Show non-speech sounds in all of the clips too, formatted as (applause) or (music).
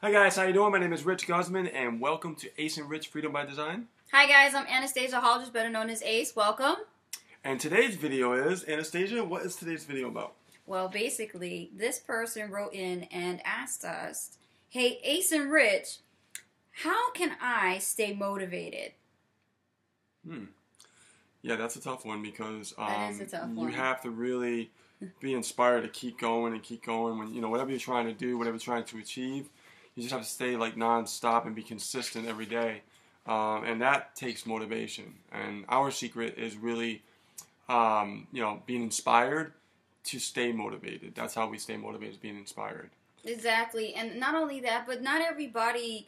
Hi guys, how you doing? My name is Rich Guzman, and welcome to Ace and Rich Freedom by Design. Hi guys, I'm Anastasia Hodges, better known as Ace. Welcome. And today's video is Anastasia. What is today's video about? Well, basically, this person wrote in and asked us, "Hey, Ace and Rich, how can I stay motivated?" Hmm. Yeah, that's a tough one because um, That is a tough you one. have to really (laughs) be inspired to keep going and keep going. When you know whatever you're trying to do, whatever you're trying to achieve, you just have to stay like nonstop and be consistent every day, um, and that takes motivation. And our secret is really, um, you know, being inspired to stay motivated. That's how we stay motivated, being inspired. Exactly, and not only that, but not everybody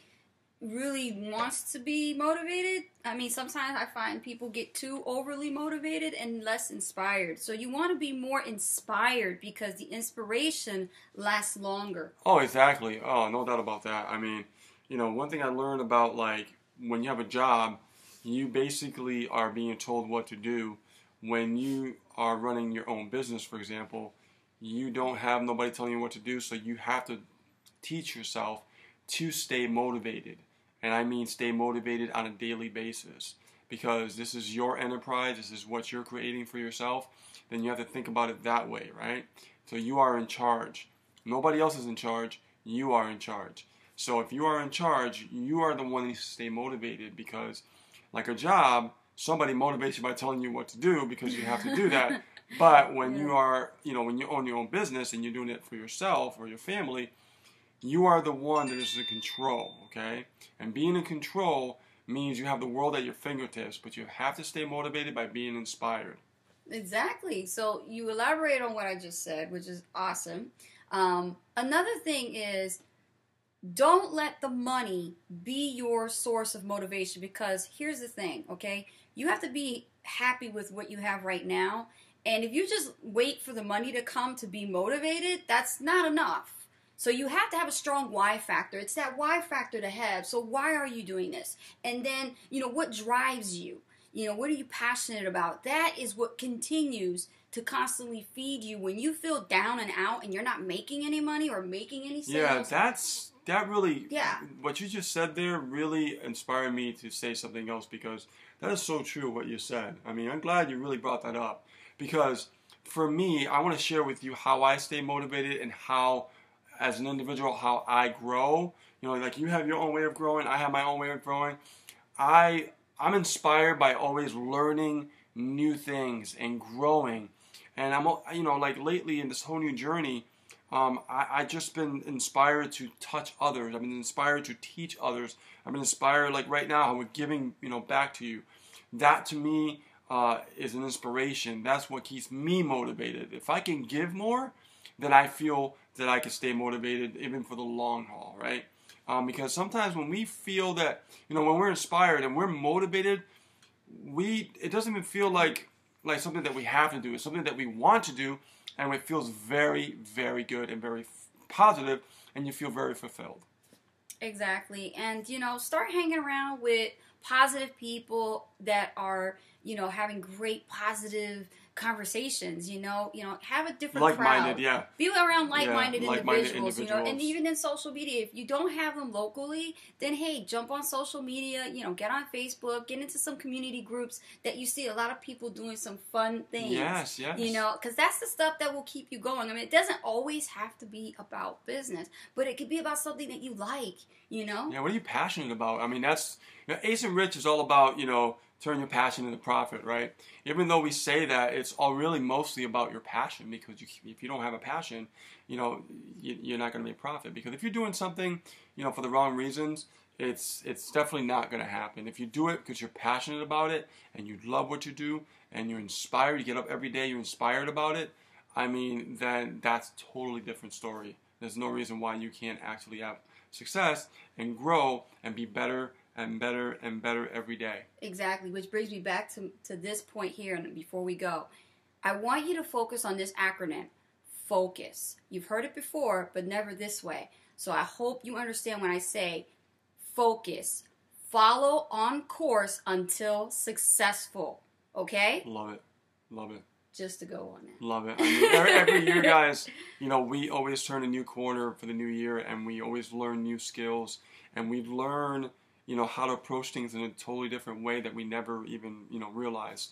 really wants to be motivated. I mean, sometimes I find people get too overly motivated and less inspired. So you want to be more inspired because the inspiration lasts longer. Oh, exactly. Oh, no doubt about that. I mean, you know, one thing I learned about like when you have a job, you basically are being told what to do. When you are running your own business, for example, you don't have nobody telling you what to do, so you have to teach yourself to stay motivated. And I mean stay motivated on a daily basis because this is your enterprise, this is what you're creating for yourself, then you have to think about it that way, right? So you are in charge. Nobody else is in charge, you are in charge. So if you are in charge, you are the one that needs to stay motivated because, like a job, somebody motivates you by telling you what to do because you have to do that. (laughs) But when you are, you know, when you own your own business and you're doing it for yourself or your family, you are the one that is in control, okay? And being in control means you have the world at your fingertips, but you have to stay motivated by being inspired. Exactly. So you elaborate on what I just said, which is awesome. Um, another thing is don't let the money be your source of motivation because here's the thing, okay? You have to be happy with what you have right now. And if you just wait for the money to come to be motivated, that's not enough. So you have to have a strong why factor. It's that why factor to have. So why are you doing this? And then, you know, what drives you? You know, what are you passionate about? That is what continues to constantly feed you when you feel down and out and you're not making any money or making any sales. Yeah, that's that really. Yeah. What you just said there really inspired me to say something else because that is so true what you said. I mean, I'm glad you really brought that up because for me, I want to share with you how I stay motivated and how, as an individual, how I grow. You know, like you have your own way of growing, I have my own way of growing. I I'm inspired by always learning new things and growing. And I'm you know like lately in this whole new journey, um, I I just been inspired to touch others. I've been inspired to teach others. I've been inspired like right now we're giving you know back to you. That to me uh, is an inspiration. That's what keeps me motivated. If I can give more, then I feel that I can stay motivated even for the long haul, right? Um, because sometimes when we feel that, you know, when we're inspired and we're motivated, we it doesn't even feel like like something that we have to do. It's something that we want to do, and it feels very, very good and very positive, and you feel very fulfilled. Exactly. And, you know, start hanging around with positive people that are, you know, having great positive conversations, you know, you know, have a different Like-minded, crowd. yeah. Be around like-minded, Yeah, like-minded individuals, you know, and even in social media, if you don't have them locally, then hey, jump on social media, you know, get on Facebook, get into some community groups that you see a lot of people doing some fun things. Yes, yes. You know, because that's the stuff that will keep you going. I mean, it doesn't always have to be about business, but it could be about something that you like, you know? Yeah, what are you passionate about? I mean, that's you know, Ace and Rich is all about you know turn your passion into profit, right? Even though we say that, it's all really mostly about your passion because you, if you don't have a passion, you know, you, you're not going to make profit. Because if you're doing something, you know, for the wrong reasons, it's it's definitely not going to happen. If you do it because you're passionate about it and you love what you do and you're inspired, you get up every day, you're inspired about it. I mean, then that's totally different story. There's no reason why you can't actually have success and grow and be better and better and better every day. Exactly, which brings me back to, to this point here and before we go. I want you to focus on this acronym focus. You've heard it before, but never this way. So I hope you understand when I say focus. Follow on course until successful. Okay? Love it. Love it. just to go on that. Love it. I mean, every, every (laughs) year, guys, you know, we always turn a new corner for the new year, and we always learn new skills, and we learn, you know, how to approach things in a totally different way that we never even, you know, realized.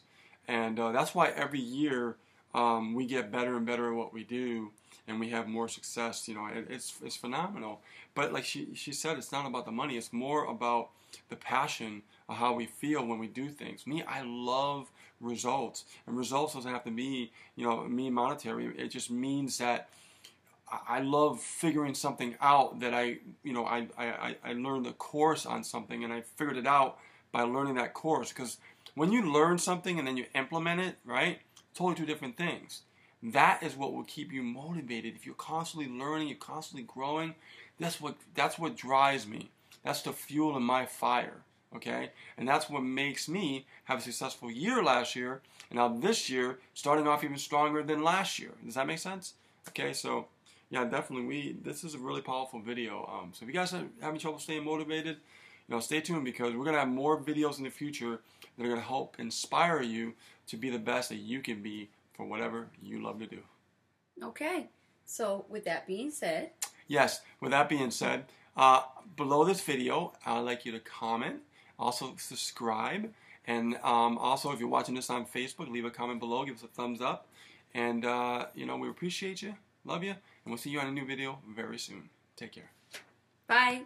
And uh, that's why every year um, we get better and better at what we do, and we have more success. You know, it, it's it's phenomenal. But like she she said, it's not about the money. It's more about the passion of how we feel when we do things. Me, I love results, and results doesn't have to be you know mean monetary. It just means that. I love figuring something out that I, you know, I, I, I learned a course on something and I figured it out by learning that course. Because when you learn something and then you implement it, right, totally two different things. That is what will keep you motivated. If you're constantly learning, you're constantly growing, that's what that's what drives me. That's the fuel in my fire. Okay? And that's what makes me have a successful year last year, and now this year starting off even stronger than last year. Does that make sense? Okay, so yeah, definitely. We this is a really powerful video. Um, so if you guys are having trouble staying motivated, you know, stay tuned because we're gonna have more videos in the future that are gonna help inspire you to be the best that you can be for whatever you love to do. Okay. So with that being said, yes. With that being said, uh, below this video, I'd like you to comment, also subscribe, and um, also if you're watching this on Facebook, leave a comment below, give us a thumbs up, and uh, you know we appreciate you, love you, and we'll see you on a new video very soon. Take care. Bye.